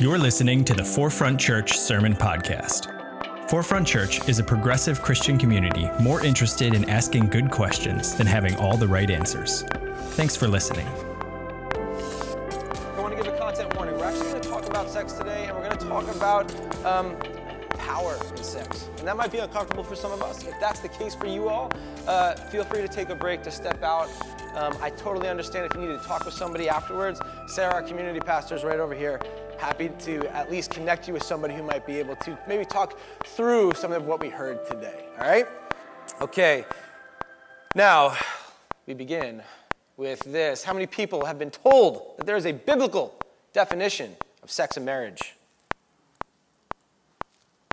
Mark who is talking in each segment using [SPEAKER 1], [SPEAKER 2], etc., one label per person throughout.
[SPEAKER 1] You're listening to the Forefront Church Sermon Podcast. Forefront Church is a progressive Christian community more interested in asking good questions than having all the right answers. Thanks for listening.
[SPEAKER 2] I want to give a content warning. We're actually going to talk about sex today, and we're going to talk about um, power in sex. And that might be uncomfortable for some of us. If that's the case for you all, uh, feel free to take a break to step out. Um, I totally understand if you need to talk with somebody afterwards. Sarah, our community pastor, is right over here happy to at least connect you with somebody who might be able to maybe talk through some of what we heard today. All right? Okay. Now, we begin with this. How many people have been told that there is a biblical definition of sex and marriage?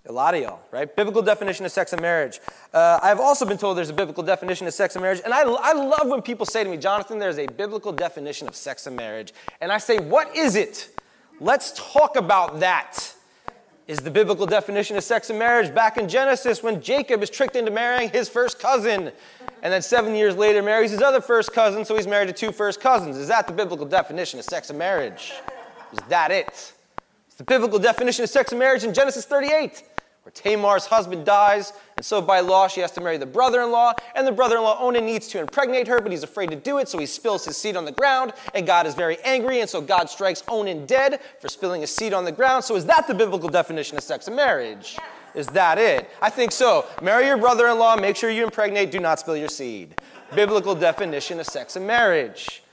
[SPEAKER 2] A lot of y'all, right? Biblical definition of sex and marriage. Uh, I've also been told there's a biblical definition of sex and marriage. And I, I love when people say to me, Jonathan, there's a biblical definition of sex and marriage. And I say, what is it? Let's talk about that. Is the biblical definition of sex and marriage back in Genesis when Jacob is tricked into marrying his first cousin and then seven years later marries his other first cousin, so he's married to two first cousins. Is that the biblical definition of sex and marriage? Is that it? It's the biblical definition of sex and marriage in Genesis 38 where Tamar's husband dies, and so by law she has to marry the brother in law, and the brother in law Onan needs to impregnate her, but he's afraid to do it, so he spills his seed on the ground, and God is very angry, and so God strikes Onan dead for spilling his seed on the ground. So is that the biblical definition of sex and marriage? Is that it? I think so. Marry your brother in law, make sure you impregnate, do not spill your seed. biblical definition of sex and marriage.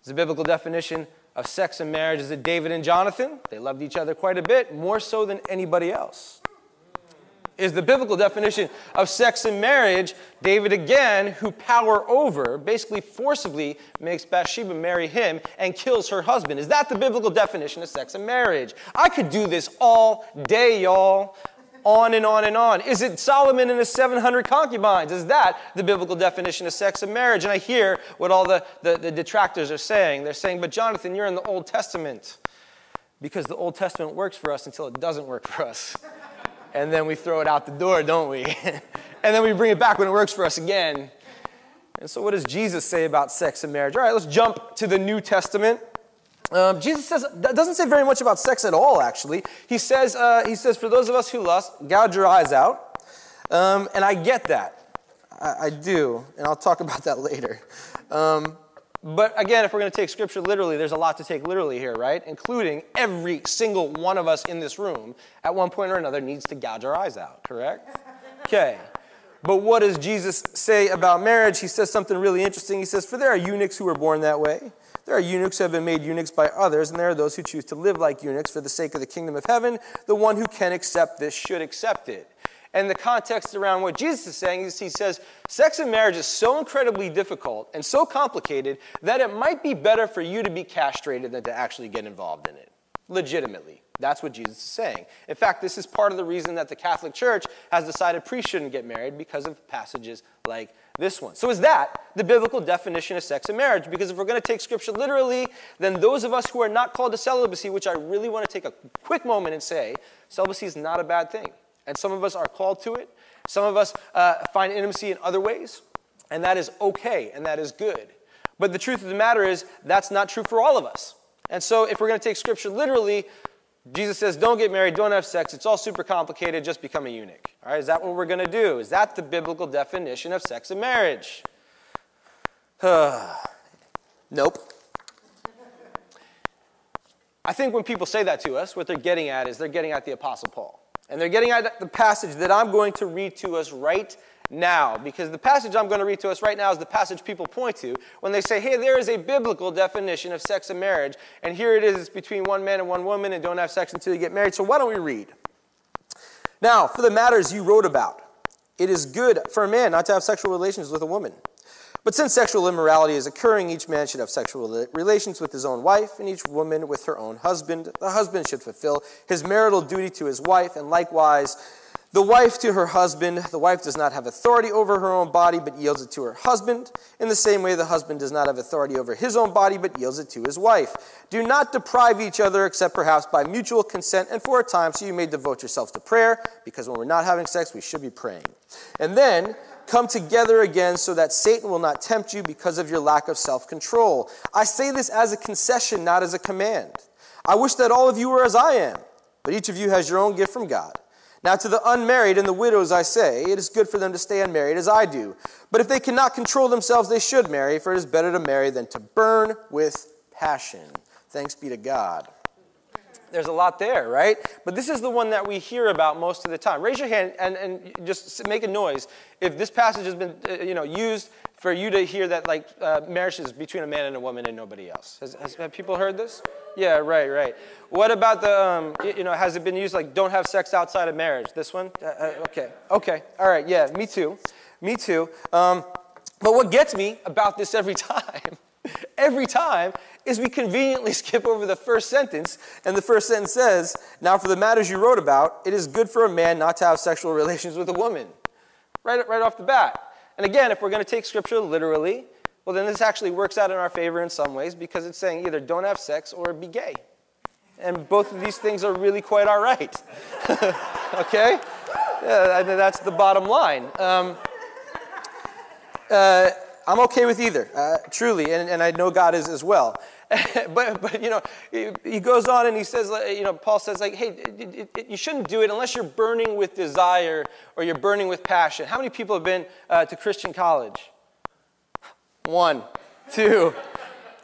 [SPEAKER 2] Is the biblical definition of sex and marriage is it David and Jonathan? They loved each other quite a bit, more so than anybody else is the biblical definition of sex and marriage. David, again, who power over, basically forcibly makes Bathsheba marry him and kills her husband. Is that the biblical definition of sex and marriage? I could do this all day, y'all. On and on and on. Is it Solomon and his 700 concubines? Is that the biblical definition of sex and marriage? And I hear what all the, the, the detractors are saying. They're saying, but Jonathan, you're in the Old Testament. Because the Old Testament works for us until it doesn't work for us and then we throw it out the door, don't we? and then we bring it back when it works for us again. And so, what does Jesus say about sex and marriage? All right, let's jump to the New Testament. Um, Jesus says doesn't say very much about sex at all. Actually, he says uh, he says for those of us who lust, gouge your eyes out, um, and I get that, I, I, do, and I'll talk about that later. Um, but again, if we're going to take scripture literally, there's a lot to take literally here, right? Including every single one of us in this room at one point or another needs to gouge our eyes out, correct? Okay. But what does Jesus say about marriage? He says something really interesting. He says, For there are eunuchs who were born that way. There are eunuchs who have been made eunuchs by others, and there are those who choose to live like eunuchs for the sake of the kingdom of heaven. The one who can accept this should accept it. And the context around what Jesus is saying is he says, sex and marriage is so incredibly difficult and so complicated that it might be better for you to be castrated than to actually get involved in it. Legitimately. That's what Jesus is saying. In fact, this is part of the reason that the Catholic Church has decided priests shouldn't get married because of passages like this one. So, is that the biblical definition of sex and marriage? Because if we're going to take scripture literally, then those of us who are not called to celibacy, which I really want to take a quick moment and say, celibacy is not a bad thing. And some of us are called to it. Some of us uh, find intimacy in other ways, and that is okay and that is good. But the truth of the matter is, that's not true for all of us. And so, if we're going to take scripture literally, Jesus says, don't get married, don't have sex, it's all super complicated, just become a eunuch. All right, is that what we're going to do? Is that the biblical definition of sex and marriage? nope. I think when people say that to us, what they're getting at is they're getting at the Apostle Paul. And they're getting at the passage that I'm going to read to us right now, because the passage I'm going to read to us right now is the passage people point to when they say, hey, there is a biblical definition of sex and marriage, and here it is it's between one man and one woman, and don't have sex until you get married. So why don't we read? Now, for the matters you wrote about, it is good for a man not to have sexual relations with a woman. But since sexual immorality is occurring, each man should have sexual relations with his own wife, and each woman with her own husband. The husband should fulfill his marital duty to his wife, and likewise the wife to her husband. The wife does not have authority over her own body, but yields it to her husband. In the same way, the husband does not have authority over his own body, but yields it to his wife. Do not deprive each other, except perhaps by mutual consent, and for a time, so you may devote yourselves to prayer, because when we're not having sex, we should be praying. And then, come together again so that Satan will not tempt you because of your lack of self control. I say this as a concession, not as a command. I wish that all of you were as I am, but each of you has your own gift from God. Now, to the unmarried and the widows, I say, it is good for them to stay unmarried as I do. But if they cannot control themselves, they should marry, for it is better to marry than to burn with passion. Thanks be to God. There's a lot there, right? But this is the one that we hear about most of the time. Raise your hand and, and just make a noise if this passage has been uh, you know, used for you to hear that like uh, marriage is between a man and a woman and nobody else. Has, has, have people heard this? Yeah, right, right. What about the, um, you know, has it been used like don't have sex outside of marriage? This one? Uh, uh, okay, okay, all right, yeah, me too. Me too. Um, but what gets me about this every time, every time, is we conveniently skip over the first sentence, and the first sentence says, Now for the matters you wrote about, it is good for a man not to have sexual relations with a woman. Right, right off the bat. And again, if we're going to take scripture literally, well, then this actually works out in our favor in some ways because it's saying either don't have sex or be gay. And both of these things are really quite all right. okay? Yeah, that's the bottom line. Um, uh, I'm okay with either, uh, truly, and, and I know God is as well. but, but, you know, he goes on and he says, you know, Paul says, like, hey, it, it, it, you shouldn't do it unless you're burning with desire or you're burning with passion. How many people have been uh, to Christian college? One, two.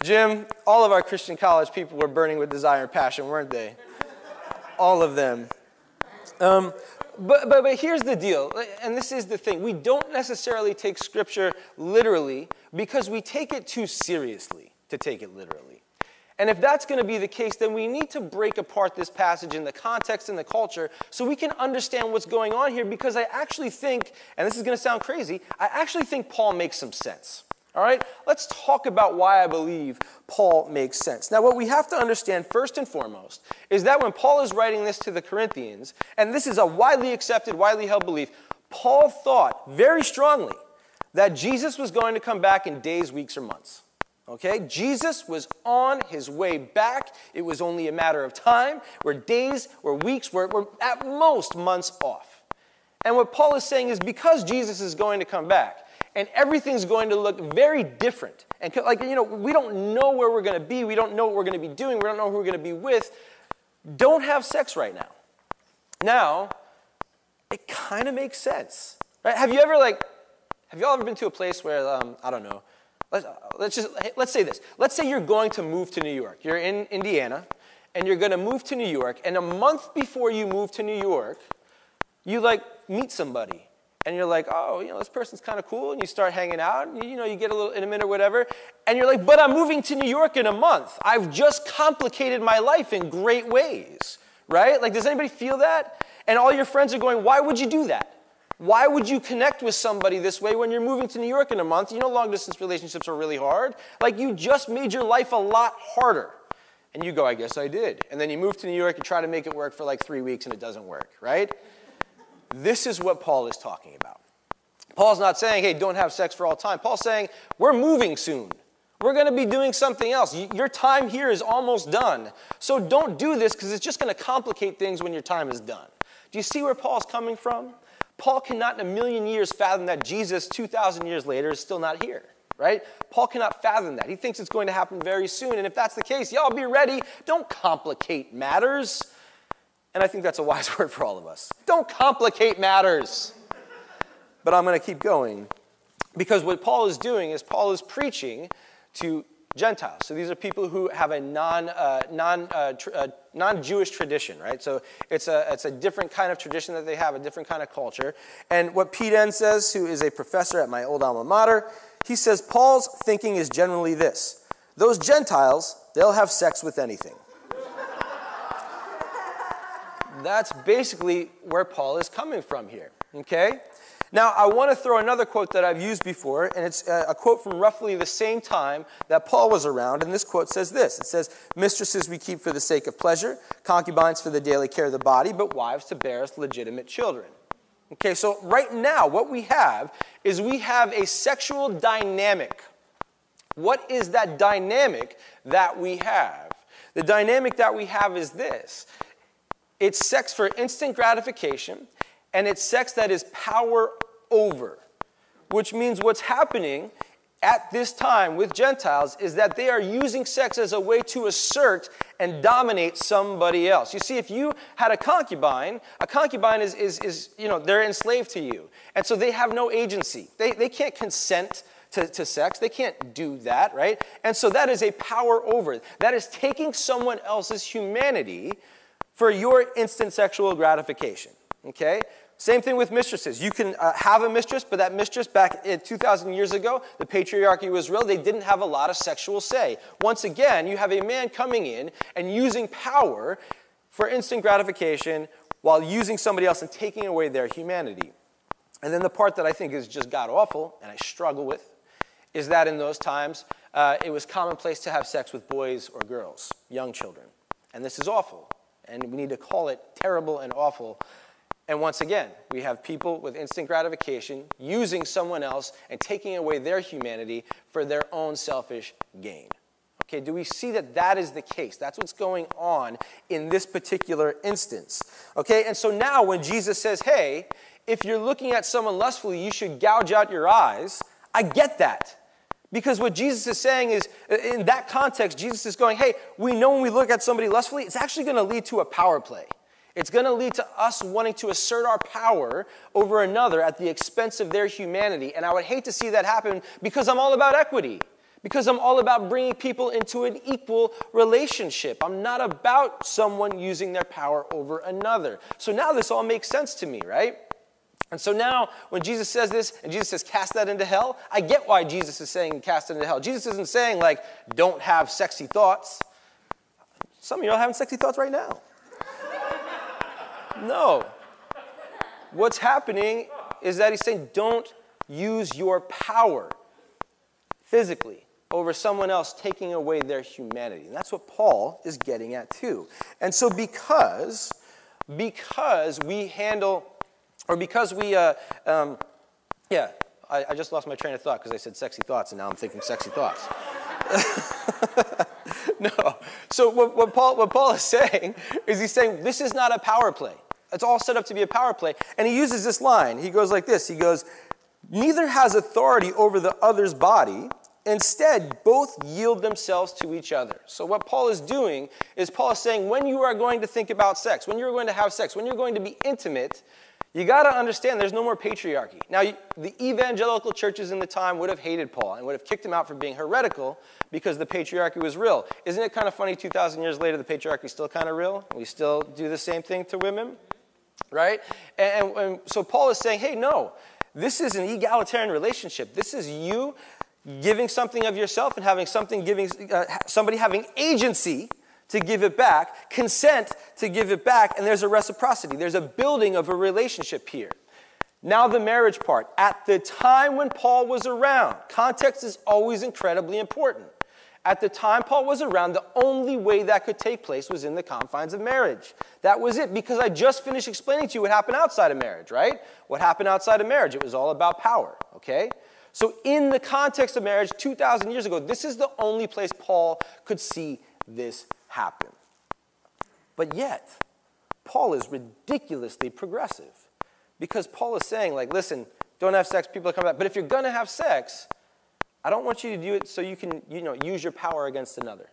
[SPEAKER 2] Jim, all of our Christian college people were burning with desire and passion, weren't they? All of them. Um, but, but, but here's the deal, and this is the thing. We don't necessarily take Scripture literally because we take it too seriously to take it literally. And if that's going to be the case, then we need to break apart this passage in the context and the culture so we can understand what's going on here because I actually think, and this is going to sound crazy, I actually think Paul makes some sense. All right, let's talk about why I believe Paul makes sense. Now, what we have to understand first and foremost is that when Paul is writing this to the Corinthians, and this is a widely accepted, widely held belief, Paul thought very strongly that Jesus was going to come back in days, weeks, or months. Okay? Jesus was on his way back. It was only a matter of time, where days, or weeks, were, were at most months off. And what Paul is saying is because Jesus is going to come back, and everything's going to look very different. And like, you know, we don't know where we're going to be. We don't know what we're going to be doing. We don't know who we're going to be with. Don't have sex right now. Now, it kind of makes sense, right? Have you ever like, have y'all ever been to a place where, um, I don't know, let's, let's just, let's say this. Let's say you're going to move to New York. You're in Indiana, and you're going to move to New York, and a month before you move to New York, you like meet somebody and you're like, oh, you know, this person's kind of cool, and you start hanging out, and you know, you get a little intimate or whatever, and you're like, but I'm moving to New York in a month. I've just complicated my life in great ways, right? Like, does anybody feel that? And all your friends are going, why would you do that? Why would you connect with somebody this way when you're moving to New York in a month? You know, long distance relationships are really hard. Like, you just made your life a lot harder. And you go, I guess I did. And then you move to New York and try to make it work for like three weeks, and it doesn't work, right? This is what Paul is talking about. Paul's not saying, hey, don't have sex for all time. Paul's saying, we're moving soon. We're going to be doing something else. Your time here is almost done. So don't do this because it's just going to complicate things when your time is done. Do you see where Paul's coming from? Paul cannot in a million years fathom that Jesus, 2,000 years later, is still not here, right? Paul cannot fathom that. He thinks it's going to happen very soon. And if that's the case, y'all be ready. Don't complicate matters. And I think that's a wise word for all of us. Don't complicate matters. But I'm going to keep going because what Paul is doing is Paul is preaching to Gentiles. So these are people who have a non, uh, non, uh, tr- uh, non-Jewish tradition, right? So it's a, it's a different kind of tradition that they have, a different kind of culture. And what Pete Enns says, who is a professor at my old alma mater, he says Paul's thinking is generally this. Those Gentiles, they'll have sex with anything that's basically where Paul is coming from here. Okay? Now, I want to throw another quote that I've used before, and it's uh, a quote from roughly the same time that Paul was around. And this quote says this It says, Mistresses we keep for the sake of pleasure, concubines for the daily care of the body, but wives to bear us legitimate children. Okay, so right now, what we have is we have a sexual dynamic. What is that dynamic that we have? The dynamic that we have is this it's sex for instant gratification, and it's sex that is power over, which means what's happening at this time with Gentiles is that they are using sex as a way to assert and dominate somebody else. You see, if you had a concubine, a concubine is, is, is you know, they're enslaved to you. And so they have no agency. They, they can't consent to, to sex. They can't do that, right? And so that is a power over. That is taking someone else's humanity for your instant sexual gratification, okay? Same thing with mistresses. You can uh, have a mistress, but that mistress back 2,000 years ago, the patriarchy was real. They didn't have a lot of sexual say. Once again, you have a man coming in and using power for instant gratification while using somebody else and taking away their humanity. And then the part that I think is just god awful and I struggle with is that in those times, uh, it was commonplace to have sex with boys or girls, young children. And this is awful. And we need to call it terrible and awful and once again, we have people with instant gratification using someone else and taking away their humanity for their own selfish gain. Okay, do we see that that is the case? That's what's going on in this particular instance. Okay, and so now when Jesus says, hey, if you're looking at someone lustfully, you should gouge out your eyes, I get that. Because what Jesus is saying is, uh, in that context, Jesus is going, hey, we know when we look at somebody lustfully, it's actually going to lead to a power play. It's going to lead to us wanting to assert our power over another at the expense of their humanity. And I would hate to see that happen because I'm all about equity, because I'm all about bringing people into an equal relationship. I'm not about someone using their power over another. So now this all makes sense to me, right? And so now, when Jesus says this and Jesus says, cast that into hell, I get why Jesus is saying, cast it into hell. Jesus isn't saying, like, don't have sexy thoughts. Some of you are having sexy thoughts right now. No. What's happening is that he's saying, don't use your power physically over someone else taking away their humanity. And that's what Paul is getting at too. And so because because we handle or because we uh, um, yeah I, I just lost my train of thought because I said sexy thoughts and now I'm thinking sexy thoughts. no. So what, what, Paul, what Paul is saying is he's saying this is not a power play. It's all set up to be a power play. And he uses this line. He goes like this He goes, Neither has authority over the other's body. Instead, both yield themselves to each other. So, what Paul is doing is Paul is saying, when you are going to think about sex, when you're going to have sex, when you're going to be intimate, you got to understand there's no more patriarchy. Now, the evangelical churches in the time would have hated Paul and would have kicked him out for being heretical because the patriarchy was real. Isn't it kind of funny 2,000 years later, the patriarchy is still kind of real? We still do the same thing to women? right? And, and, so Paul is saying, hey, no, this is an egalitarian relationship. This is you giving something of yourself and having something giving uh, somebody having agency to give it back, consent to give it back, and there's a reciprocity. There's a building of a relationship here. Now, the marriage part. At the time when Paul was around, context is always incredibly important. At the time Paul was around, the only way that could take place was in the confines of marriage. That was it, because I just finished explaining to you what happened outside of marriage, right? What happened outside of marriage? It was all about power, okay? So, in the context of marriage 2,000 years ago, this is the only place Paul could see this happen. But yet, Paul is ridiculously progressive because Paul is saying, like, listen, don't have sex, people are coming back. But if you're going to have sex, I don't want you to do it so you can, you know, use your power against another.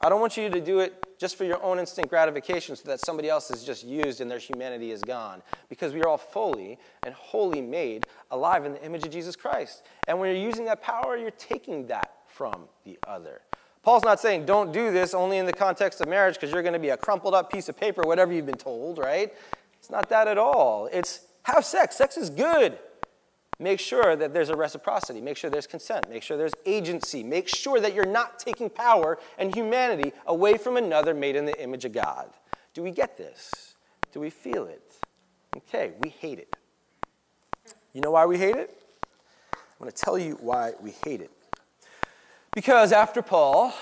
[SPEAKER 2] I don't want you to do it just for your own instant gratification so that somebody else is just used and their humanity is gone. Because we are all fully and wholly made alive in the image of Jesus Christ. And when you're using that power, you're taking that from the other. Paul's not saying don't do this only in the context of marriage because you're going to be a crumpled up piece of paper, whatever you've been told, right? It's not that at all. It's have sex. Sex is good. Make sure that there's a reciprocity. Make sure there's consent. Make sure there's agency. Make sure that you're not taking power and humanity away from another made in the image of God. Do we get this? Do we feel it? Okay, we hate it. You know why we hate it? I'm going to tell you why we hate it. Because after Paul,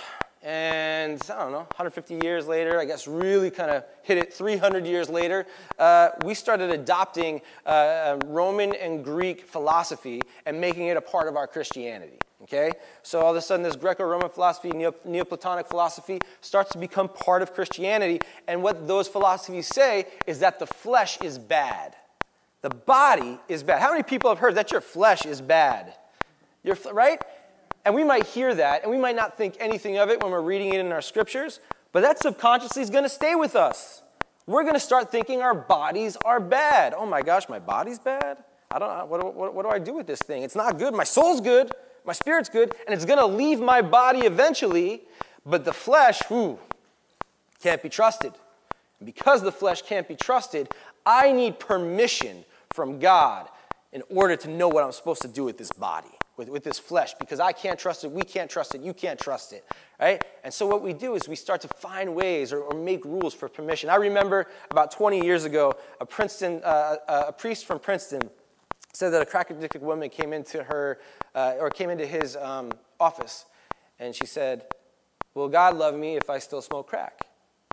[SPEAKER 2] and I don't know, 150 years later, I guess really kind of hit it 300 years later, uh, we started adopting uh, Roman and Greek philosophy and making it a part of our Christianity. Okay? So all of a sudden, this Greco Roman philosophy, Neo- Neoplatonic philosophy, starts to become part of Christianity. And what those philosophies say is that the flesh is bad. The body is bad. How many people have heard that your flesh is bad? Your, right? And we might hear that, and we might not think anything of it when we're reading it in our scriptures, but that subconsciously is going to stay with us. We're going to start thinking our bodies are bad. Oh my gosh, my body's bad? I don't what, what, what do I do with this thing? It's not good. My soul's good, my spirit's good, and it's going to leave my body eventually, but the flesh, whoo, can't be trusted. And because the flesh can't be trusted, I need permission from God in order to know what I'm supposed to do with this body, with, with this flesh, because I can't trust it, we can't trust it, you can't trust it, right? And so what we do is we start to find ways or, or make rules for permission. I remember about 20 years ago, a Princeton, uh, a priest from Princeton said that a crack addicted woman came into her, uh, or came into his um, office, and she said, Will God love me if I still smoke crack?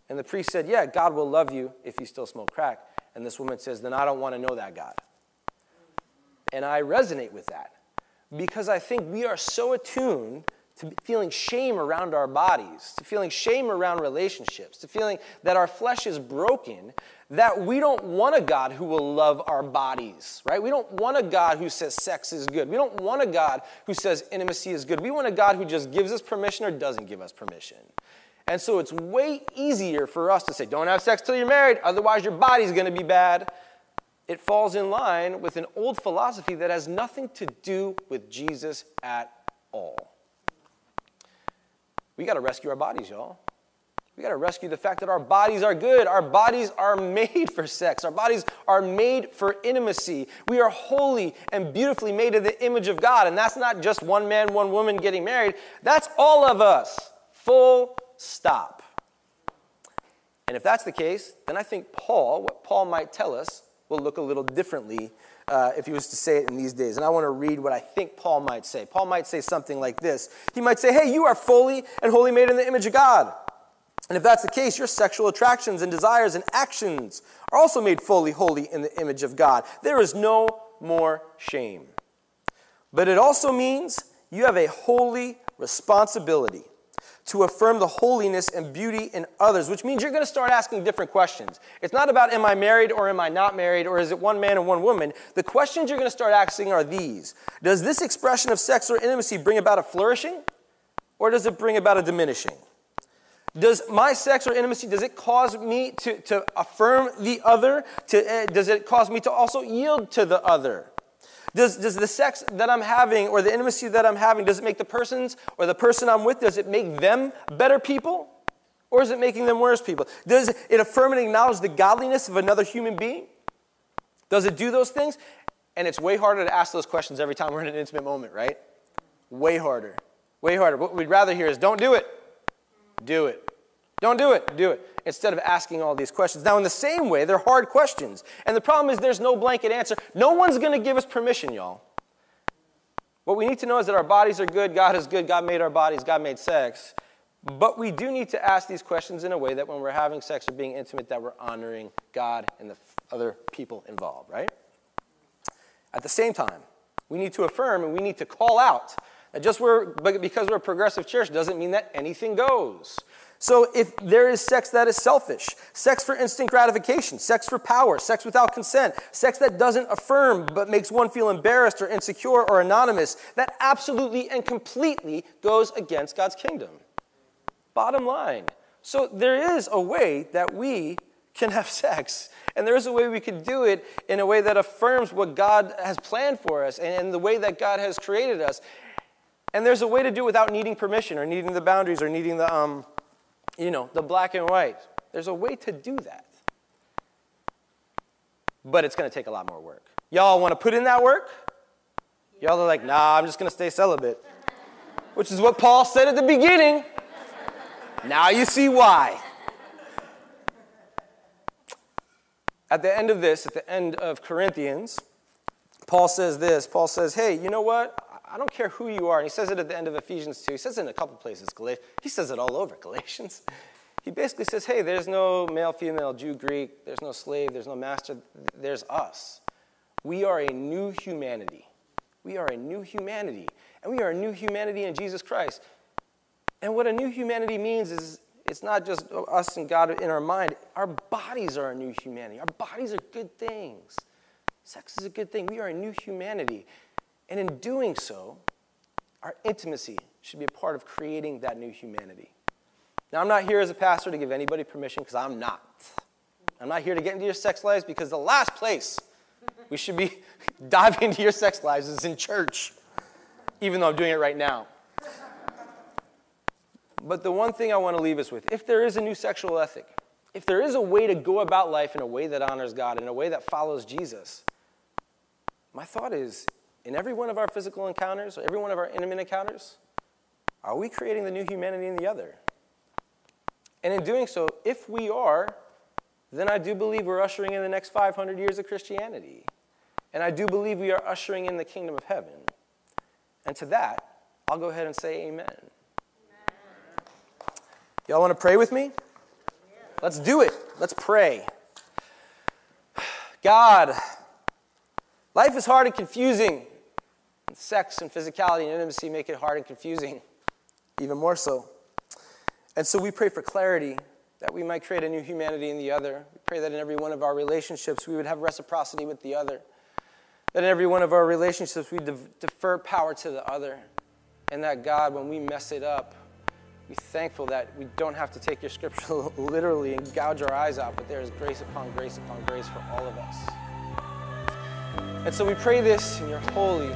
[SPEAKER 2] And the priest said, Yeah, God will love you if you still smoke crack. And this woman says, Then I don't want to know that God. And I resonate with that because I think we are so attuned to feeling shame around our bodies, to feeling shame around relationships, to feeling that our flesh is broken, that we don't want a God who will love our bodies, right? We don't want a God who says sex is good. We don't want a God who says intimacy is good. We want a God who just gives us permission or doesn't give us permission. And so it's way easier for us to say, don't have sex till you're married, otherwise your body's gonna be bad, it falls in line with an old philosophy that has nothing to do with Jesus at all. We got to rescue our bodies, y'all. We got to rescue the fact that our bodies are good. Our bodies are made for sex. Our bodies are made for intimacy. We are holy and beautifully made in the image of God. And that's not just one man, one woman getting married. That's all of us. Full stop. And if that's the case, then I think Paul, what Paul might tell us, will look a little differently uh, if he was to say it in these days. And I want to read what I think Paul might say. Paul might say something like this He might say, Hey, you are fully and wholly made in the image of God. And if that's the case, your sexual attractions and desires and actions are also made fully holy in the image of God. There is no more shame. But it also means you have a holy responsibility to affirm the holiness and beauty in others, which means you're going to start asking different questions. It's not about am I married or am I not married or is it one man and one woman. The questions you're going to start asking are these Does this expression of sex or intimacy bring about a flourishing or does it bring about a diminishing? Does my sex or intimacy, does it cause me to, to affirm the other? To, uh, does it cause me to also yield to the other? Does, does the sex that I'm having or the intimacy that I'm having, does it make the persons or the person I'm with, does it make them better people? Or is it making them worse people? Does it affirm and acknowledge the godliness of another human being? Does it do those things? And it's way harder to ask those questions every time we're in an intimate moment, right? Way harder. Way harder. What we'd rather hear is don't do it. Do it. Don't do it, do it, instead of asking all these questions. Now, in the same way, they're hard questions. And the problem is there's no blanket answer. No one's going to give us permission, y'all. What we need to know is that our bodies are good, God is good, God made our bodies, God made sex. But we do need to ask these questions in a way that when we're having sex or being intimate, that we're honoring God and the other people involved, right? At the same time, we need to affirm and we need to call out that just we're, because we're a progressive church doesn't mean that anything goes. So if there is sex that is selfish, sex for instant gratification, sex for power, sex without consent, sex that doesn't affirm but makes one feel embarrassed or insecure or anonymous, that absolutely and completely goes against God's kingdom. Bottom line. So there is a way that we can have sex. And there is a way we can do it in a way that affirms what God has planned for us and the way that God has created us. And there's a way to do it without needing permission or needing the boundaries or needing the, um, you know, the black and white. There's a way to do that. But it's going to take a lot more work. Y'all want to put in that work? Y'all are like, nah, I'm just going to stay celibate. Which is what Paul said at the beginning. Now you see why. At the end of this, at the end of Corinthians, Paul says this. Paul says, hey, you know what? I don't care who you are. And he says it at the end of Ephesians 2. He says it in a couple places. He says it all over Galatians. He basically says, hey, there's no male, female, Jew, Greek. There's no slave. There's no master. There's us. We are a new humanity. We are a new humanity. And we are a new humanity in Jesus Christ. And what a new humanity means is it's not just us and God in our mind. Our bodies are a new humanity. Our bodies are good things. Sex is a good thing. We are a new humanity. And in doing so, our intimacy should be a part of creating that new humanity. Now, I'm not here as a pastor to give anybody permission because I'm not. I'm not here to get into your sex lives because the last place we should be diving into your sex lives is in church, even though I'm doing it right now. But the one thing I want to leave us with if there is a new sexual ethic, if there is a way to go about life in a way that honors God, in a way that follows Jesus, my thought is in every one of our physical encounters, or every one of our intimate encounters, are we creating the new humanity in the other? And in doing so, if we are, then I do believe we're ushering in the next 500 years of Christianity. And I do believe we are ushering in the kingdom of heaven. And to that, I'll go ahead and say amen. amen. Y'all want to pray with me? Yeah. Let's do it. Let's pray. God, life is hard and confusing. Sex and physicality and intimacy make it hard and confusing, even more so. And so we pray for clarity that we might create a new humanity in the other. We pray that in every one of our relationships we would have reciprocity with the other. That in every one of our relationships we defer power to the other. And that God, when we mess it up, we're thankful that we don't have to take your scripture literally and gouge our eyes out, but there is grace upon grace upon grace for all of us. And so we pray this in your holy,